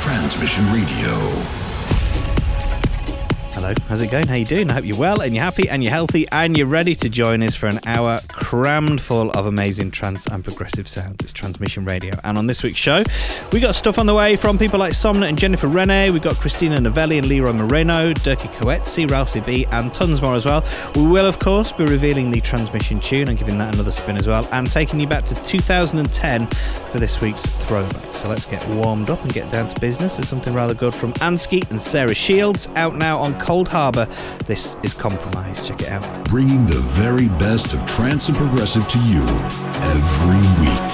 Transmission Radio. Hello, how's it going? How you doing? I hope you're well and you're happy and you're healthy and you're ready to join us for an hour crammed full of amazing trance and progressive sounds. It's Transmission Radio. And on this week's show, we got stuff on the way from people like Somnant and Jennifer Rene. We've got Christina Novelli and Leroy Moreno, Dirkie Coetzee, Ralphie B, and tons more as well. We will, of course, be revealing the transmission tune and giving that another spin as well, and taking you back to 2010 for this week's throwback. So let's get warmed up and get down to business. There's something rather good from Ansky and Sarah Shields out now on Coldharbour. This is Compromise. Check it out. Bringing the very best of trance and progressive to you every week.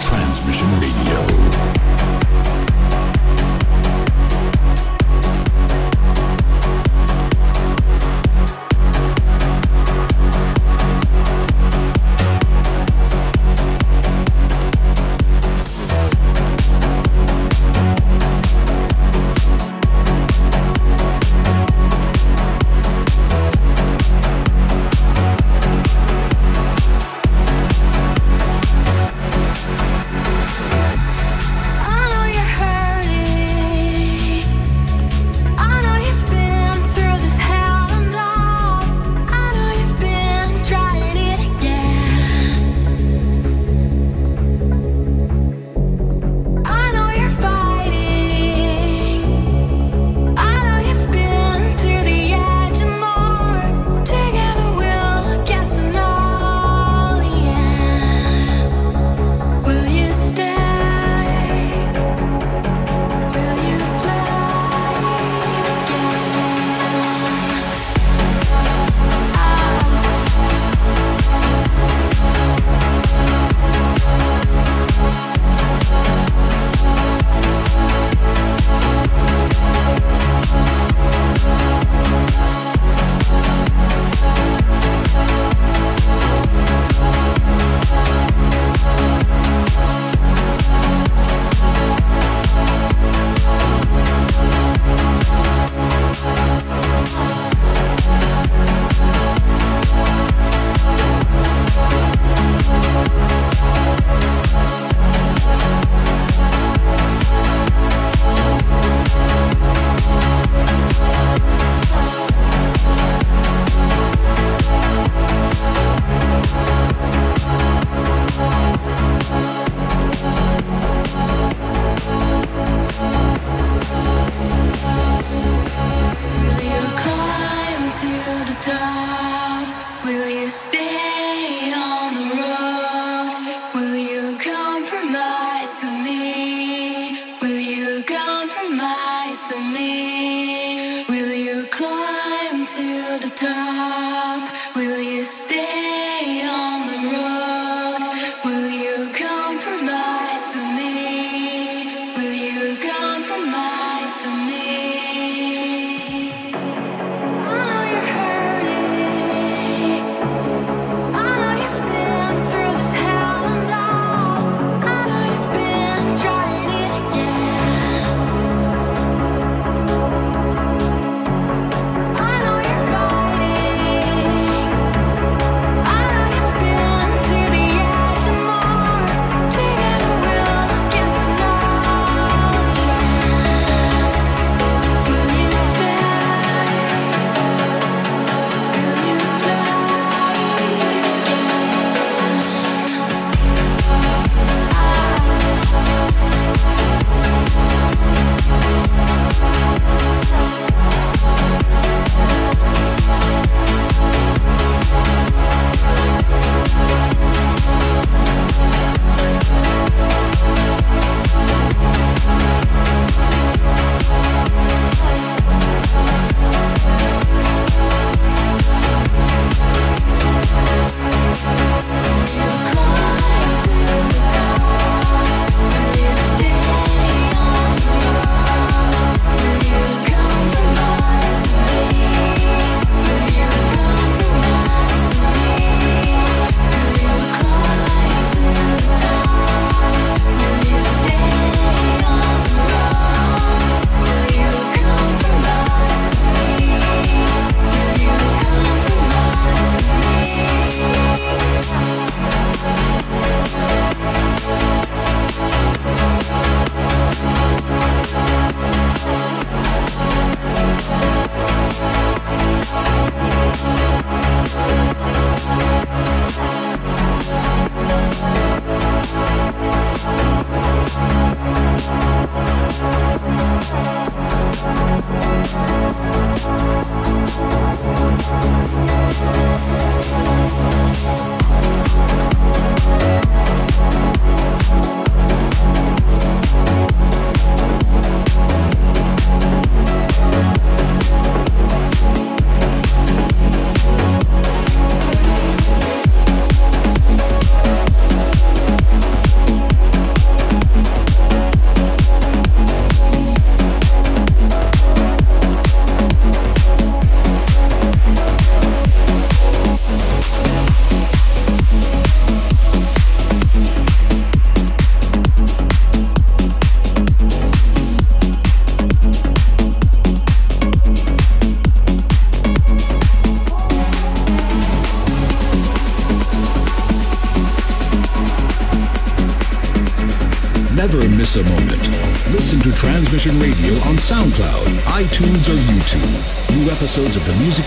Transmission Radio.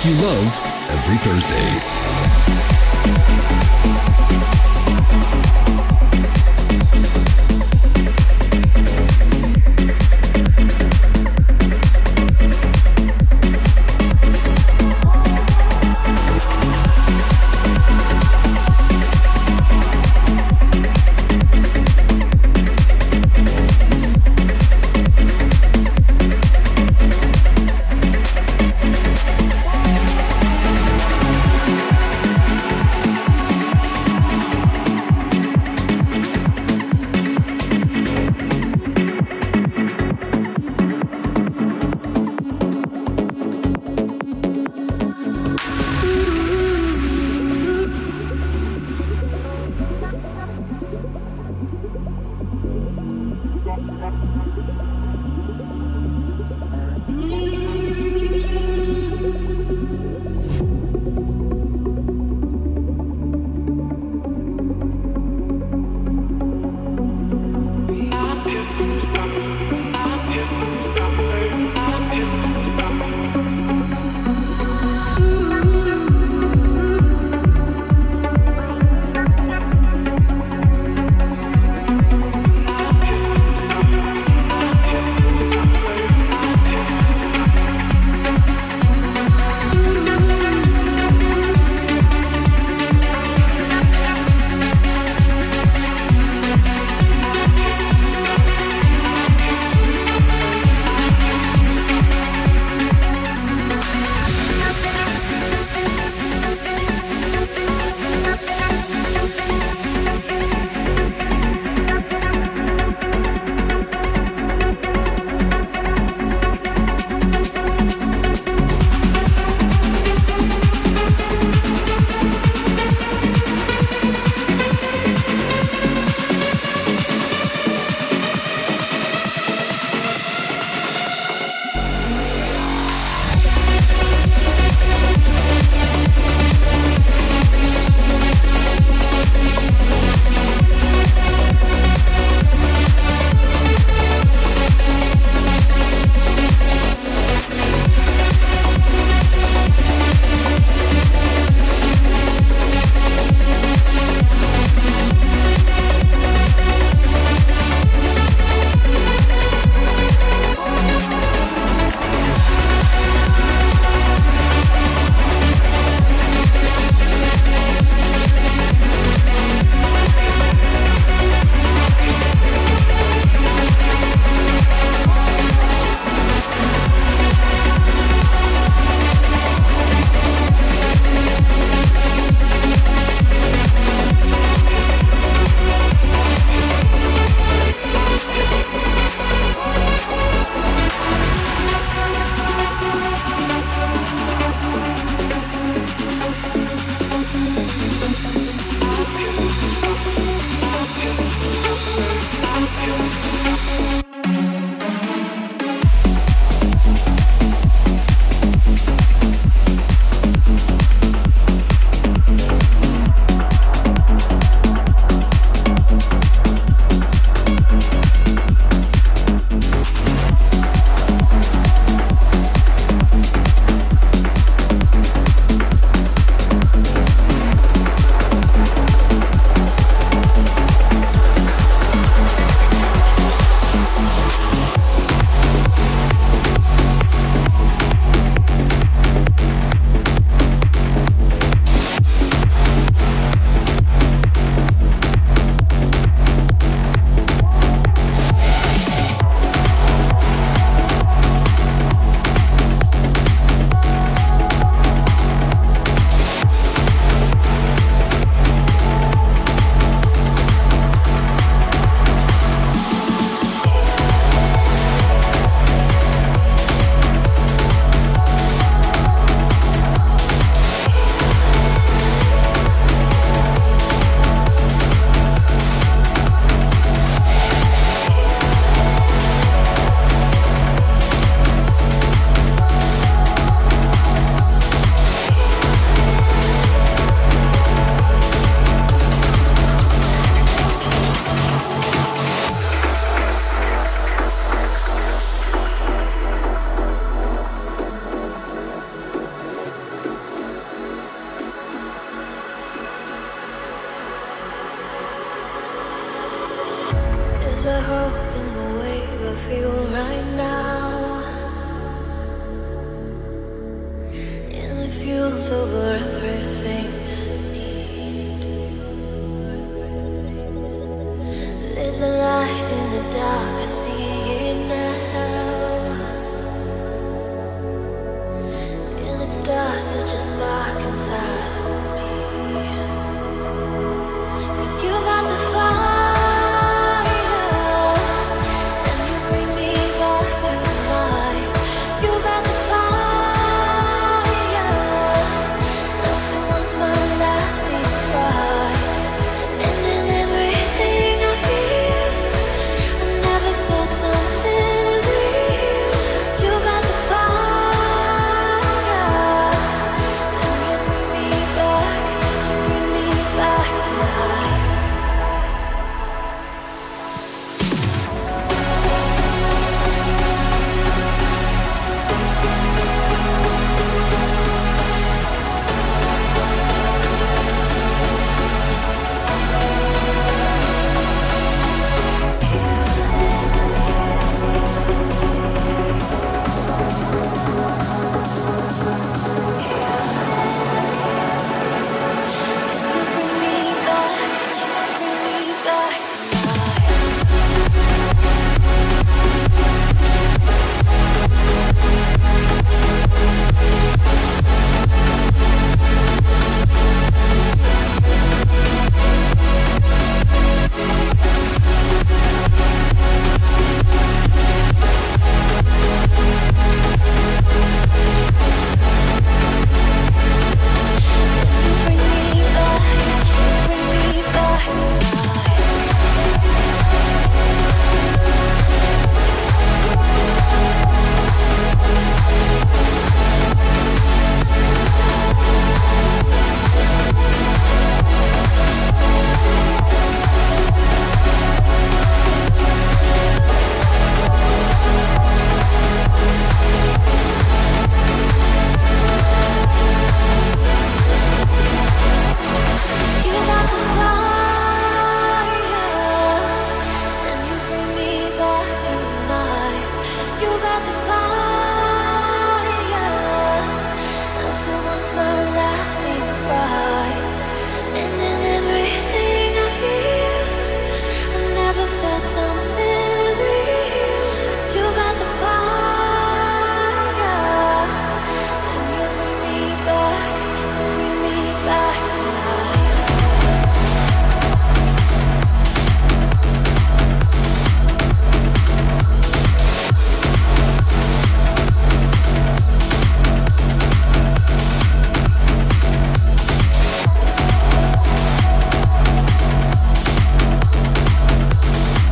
You love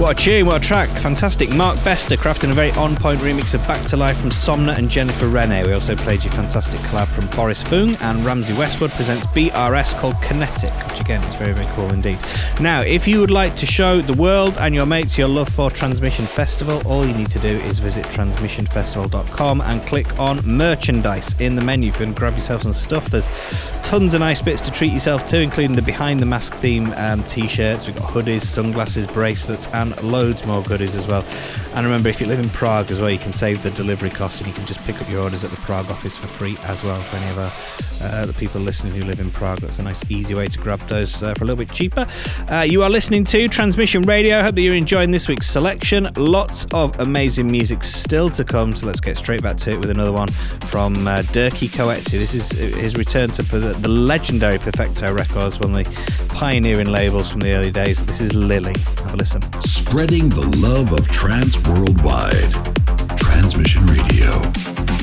What a tune, what a track. Fantastic. Mark Bester crafting a very on point remix of Back to Life from Somna and Jennifer Rene. We also played your fantastic collab from Boris Fung and Ramsey Westwood presents BRS called Kinetic, which again is very, very cool indeed. Now, if you would like to show the world and your mates your love for Transmission Festival, all you need to do is visit transmissionfestival.com and click on merchandise in the menu if you to grab yourself some stuff. There's tons of nice bits to treat yourself to, including the Behind the Mask theme um, t shirts. We've got hoodies, sunglasses, bracelets, and loads more goodies as well. And remember, if you live in Prague as well, you can save the delivery costs and you can just pick up your orders at the Prague office for free as well for any of uh, the people listening who live in Prague. That's a nice, easy way to grab those uh, for a little bit cheaper. Uh, you are listening to Transmission Radio. Hope that you're enjoying this week's selection. Lots of amazing music still to come, so let's get straight back to it with another one from uh, Dirkie Coetzee. This is his return to the, the legendary Perfecto Records, one of the pioneering labels from the early days. This is Lily. Have a listen. Spreading the love of trance worldwide. Transmission Radio.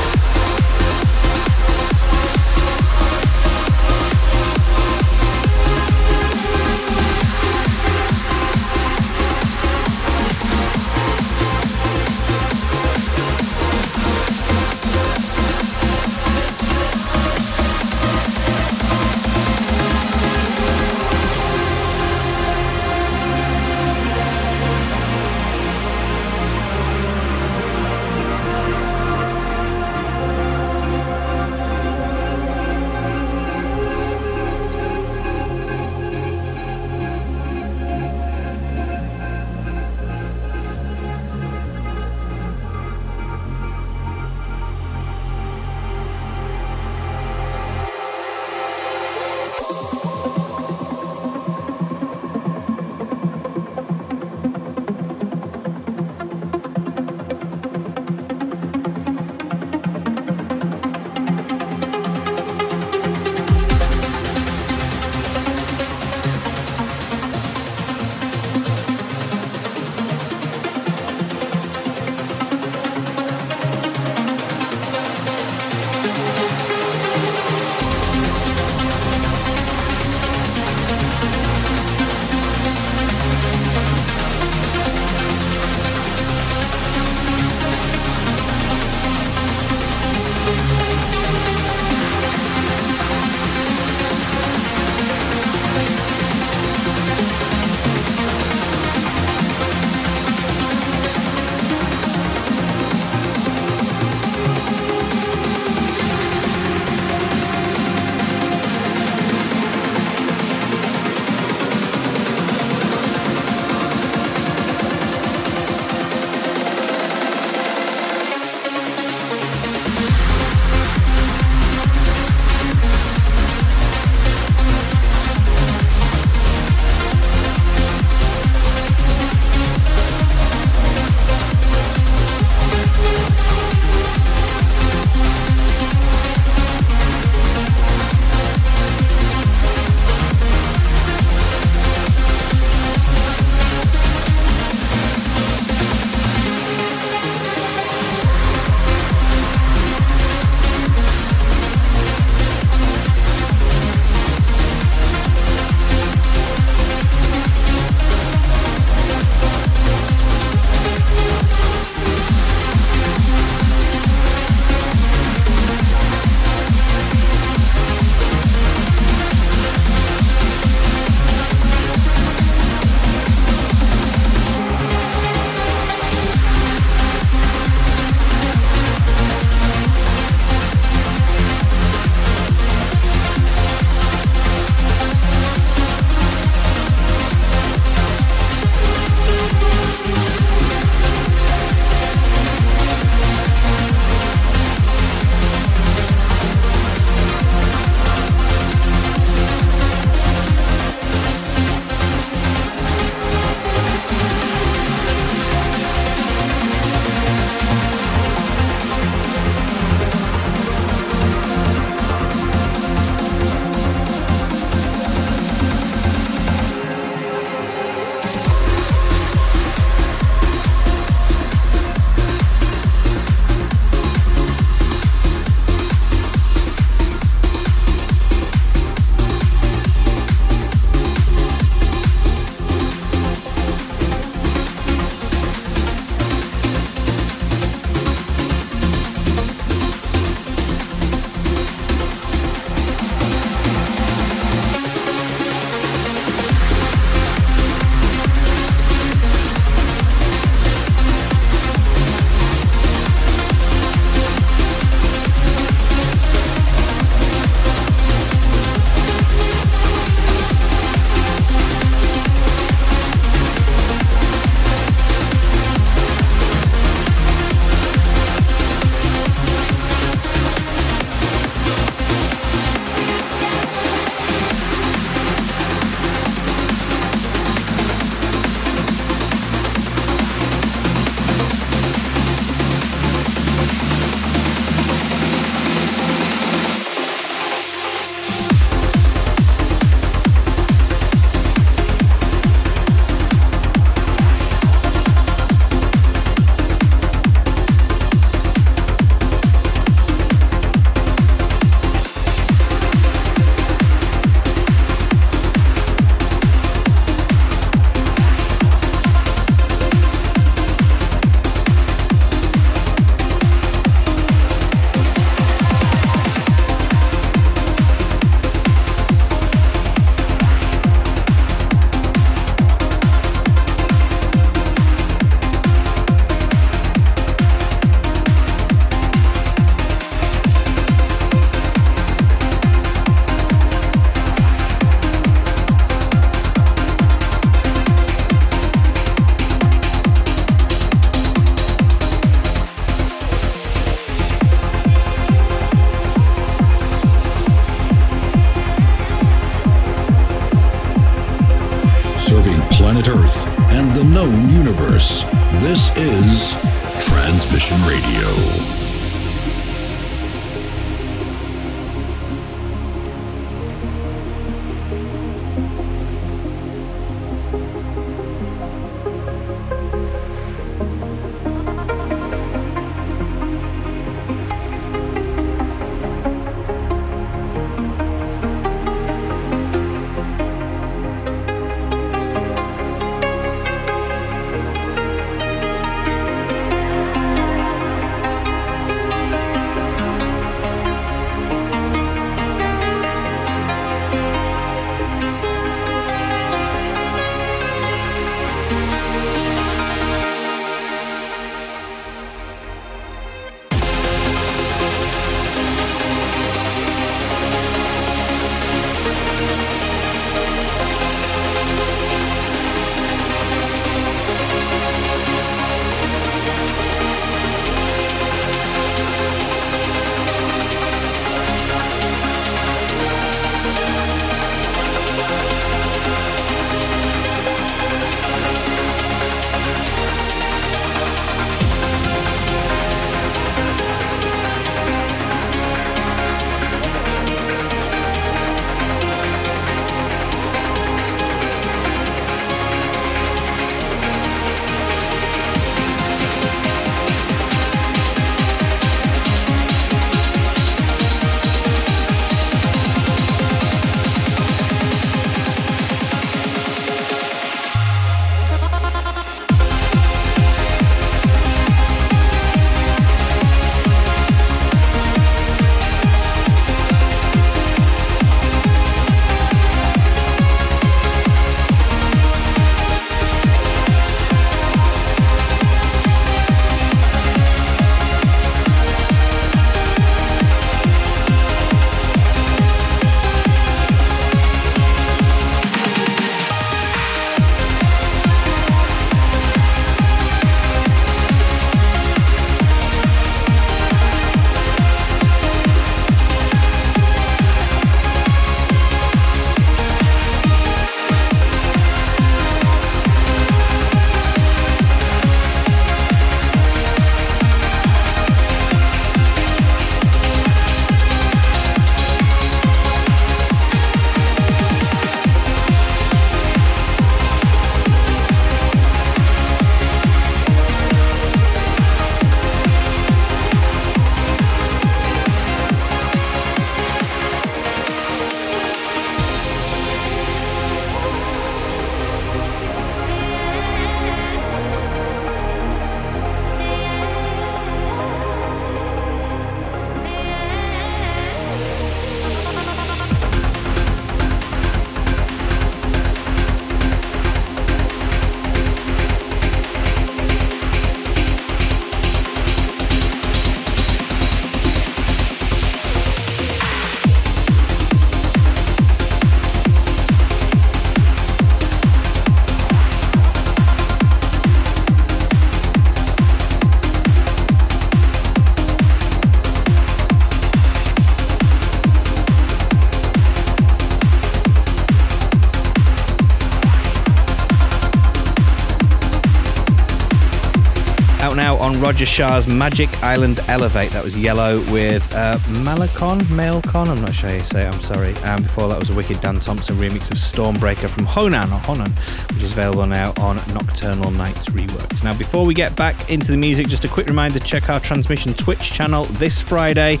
Roger Shah's Magic Island Elevate. That was Yellow with uh, Malacon, I'm not sure how you say it, I'm sorry. And before that was a wicked Dan Thompson remix of Stormbreaker from Honan, or Honan, which is available now on Nocturnal Nights Reworks. Now, before we get back into the music, just a quick reminder check our transmission Twitch channel this Friday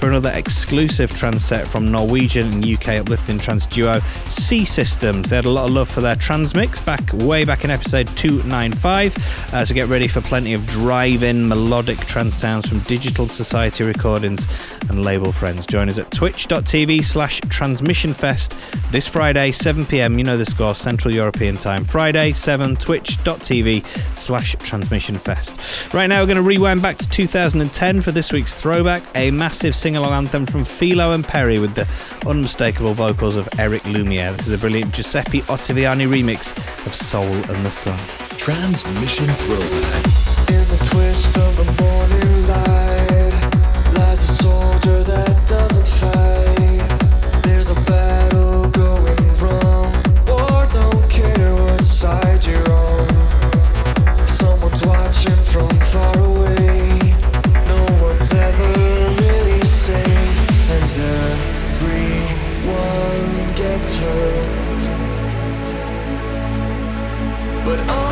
for another exclusive trance set from Norwegian and UK uplifting trance duo C Systems. They had a lot of love for their trance mix back way back in episode 295. Uh, so get ready for plenty of drive-in melodic trance sounds from Digital Society recordings and label friends. Join us at twitch.tv slash transmissionfest this Friday, 7 pm. You know the score, Central European time. Friday, 7, twitch.tv slash transmissionfest. Right now, we're going to rewind back to 2010 for this week's throwback, a massive sing along anthem from Filo and Peri with the unmistakable vocals of Eric Lumiere. This is a brilliant Giuseppe Ottaviani remix of Soul and the Sun. Transmission Throwback. In the twist of the morning light lies a soldier that doesn't fight. There's a battle going wrong. War don't care what side you're on. Someone's watching from far away. but oh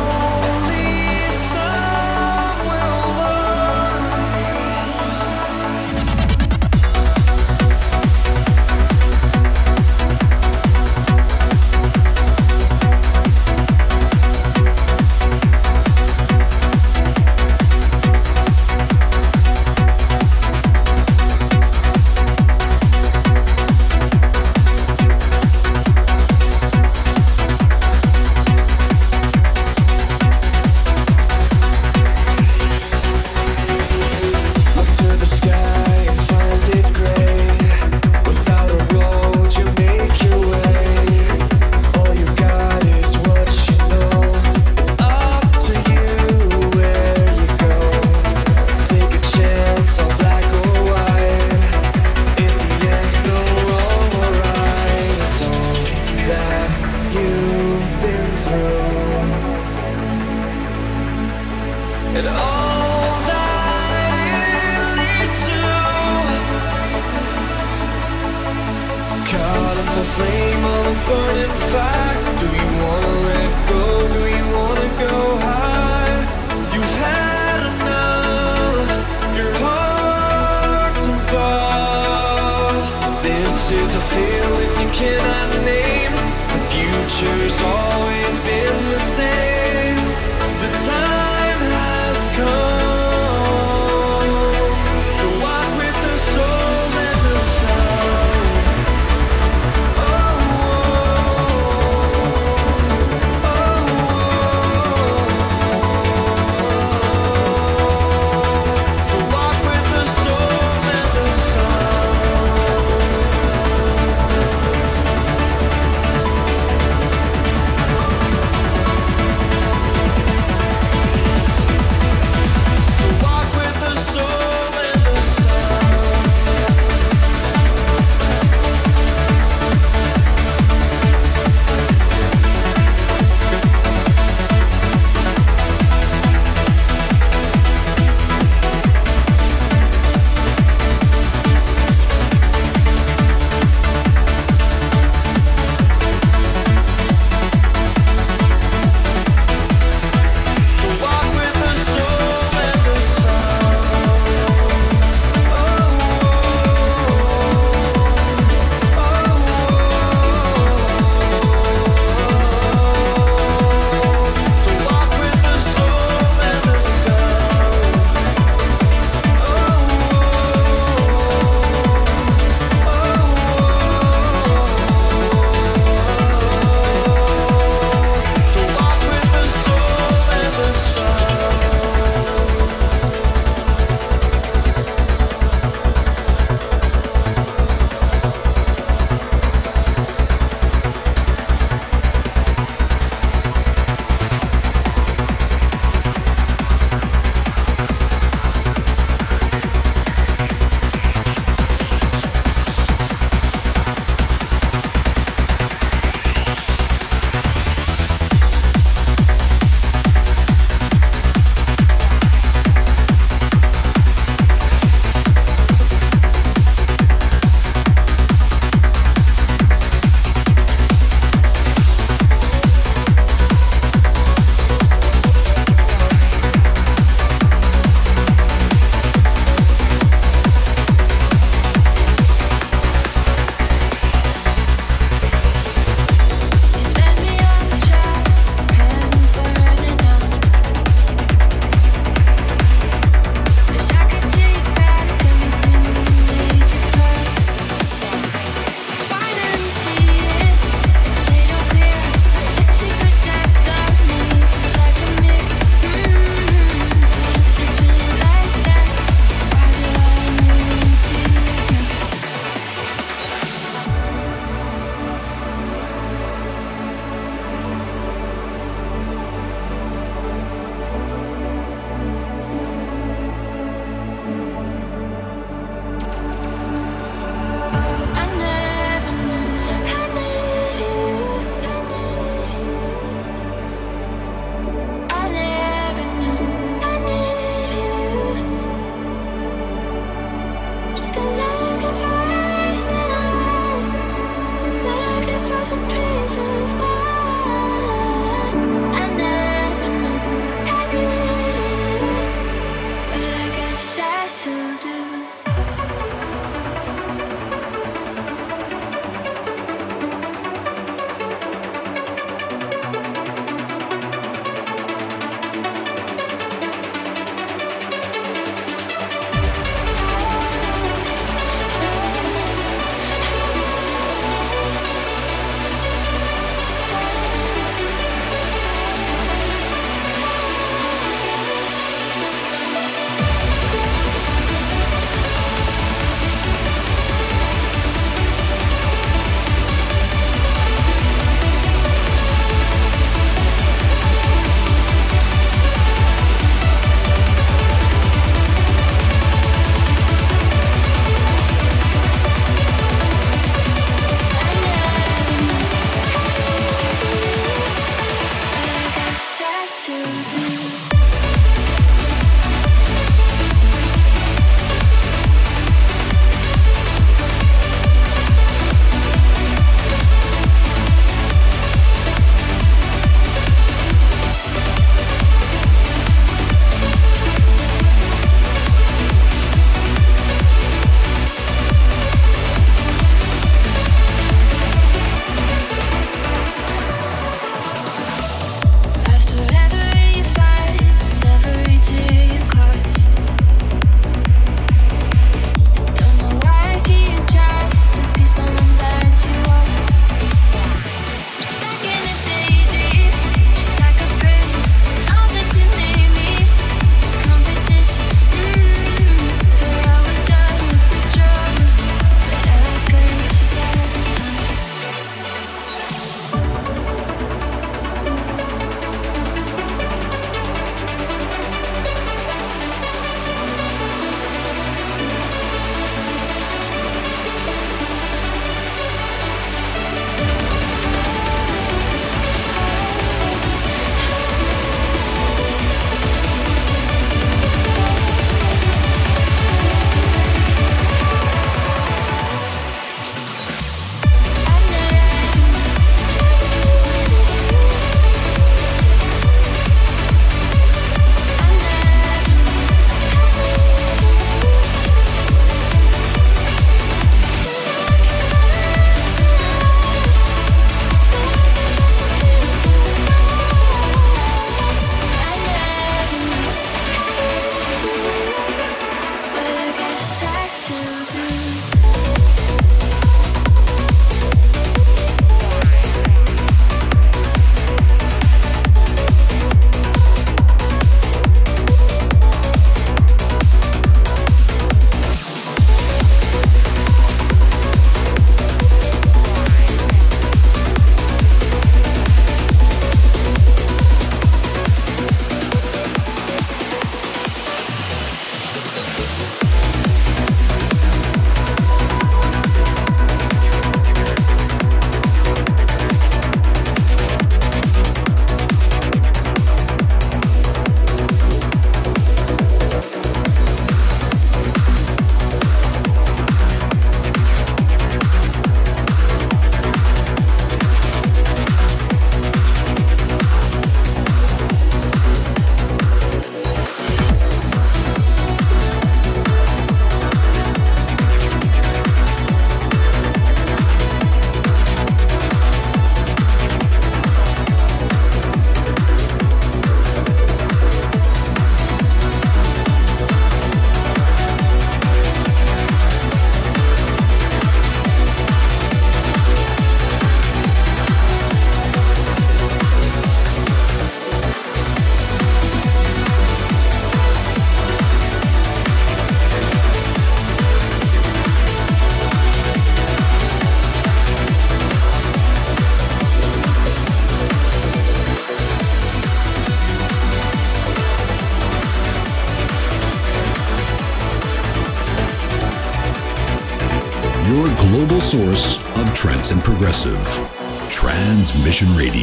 Transmission Radio.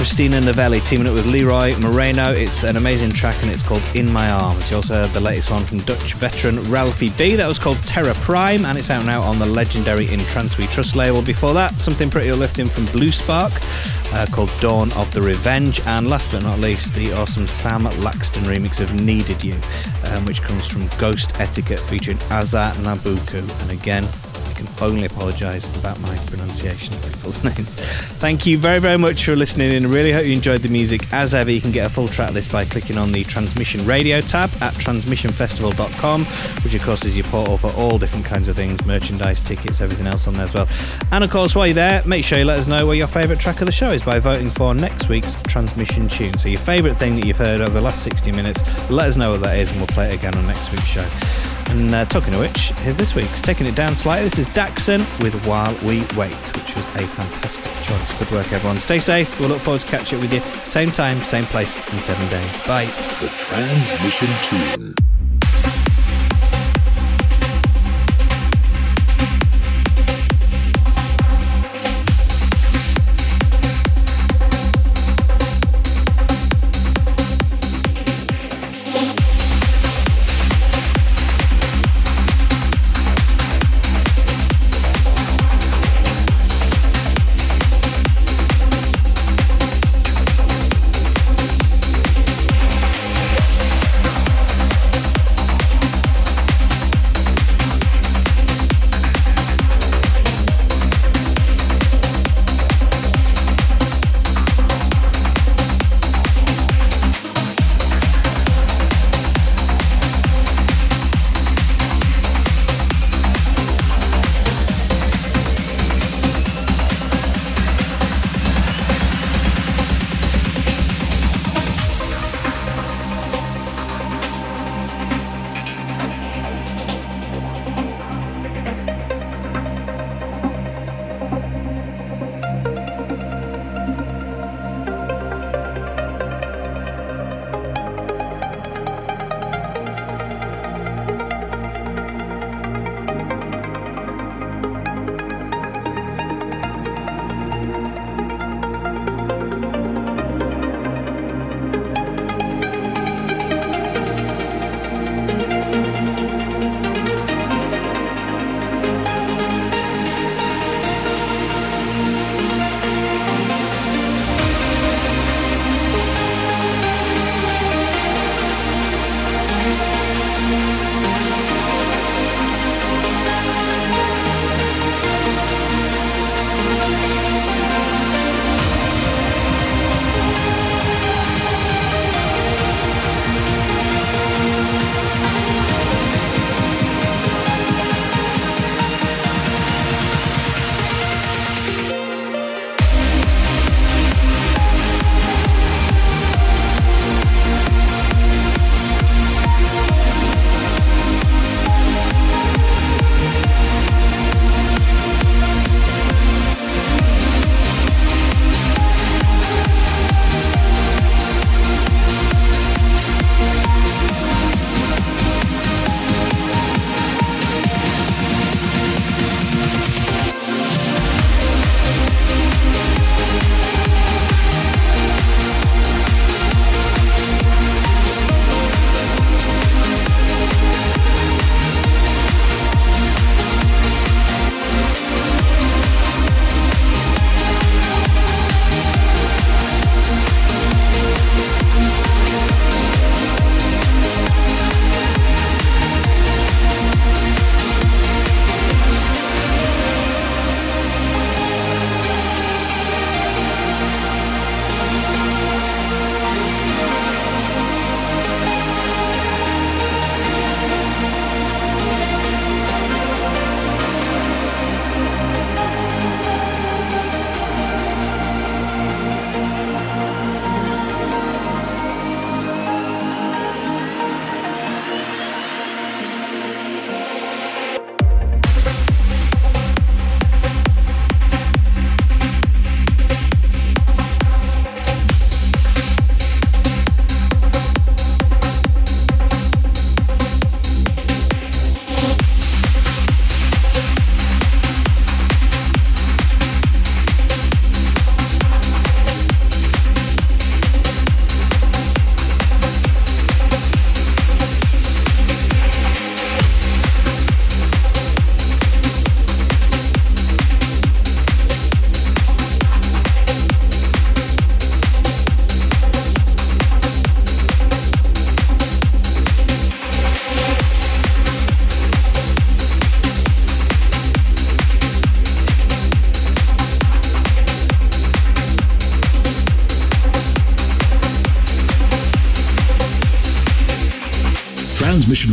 Christina Novelli teaming up with Leroy Moreno. It's an amazing track and it's called In My Arms. You also heard the latest one from Dutch veteran Ralphie B. That was called Terra Prime and it's out now on the legendary In Trance We Trust label. Before that, something pretty uplifting from Blue Spark uh, called Dawn of the Revenge. And last but not least, the awesome Sam Laxton remix of Needed You, um, which comes from Ghost Etiquette featuring Azza Nabuku. And again, can only apologise about my pronunciation of people's names. Thank you very, very much for listening in. Really hope you enjoyed the music. As ever, you can get a full track list by clicking on the Transmission Radio tab at transmissionfestival.com, which of course is your portal for all different kinds of things merchandise, tickets, everything else on there as well. And of course, while you're there, make sure you let us know what your favourite track of the show is by voting for next week's transmission tune. So, your favourite thing that you've heard over the last 60 minutes, let us know what that is, and we'll play it again on next week's show. And uh, talking of which, here's this week's. Taking it down slightly, this is Daxon with While We Wait, which was a fantastic choice. Good work, everyone. Stay safe. We'll look forward to catching up with you same time, same place in seven days. Bye. The transmission tune.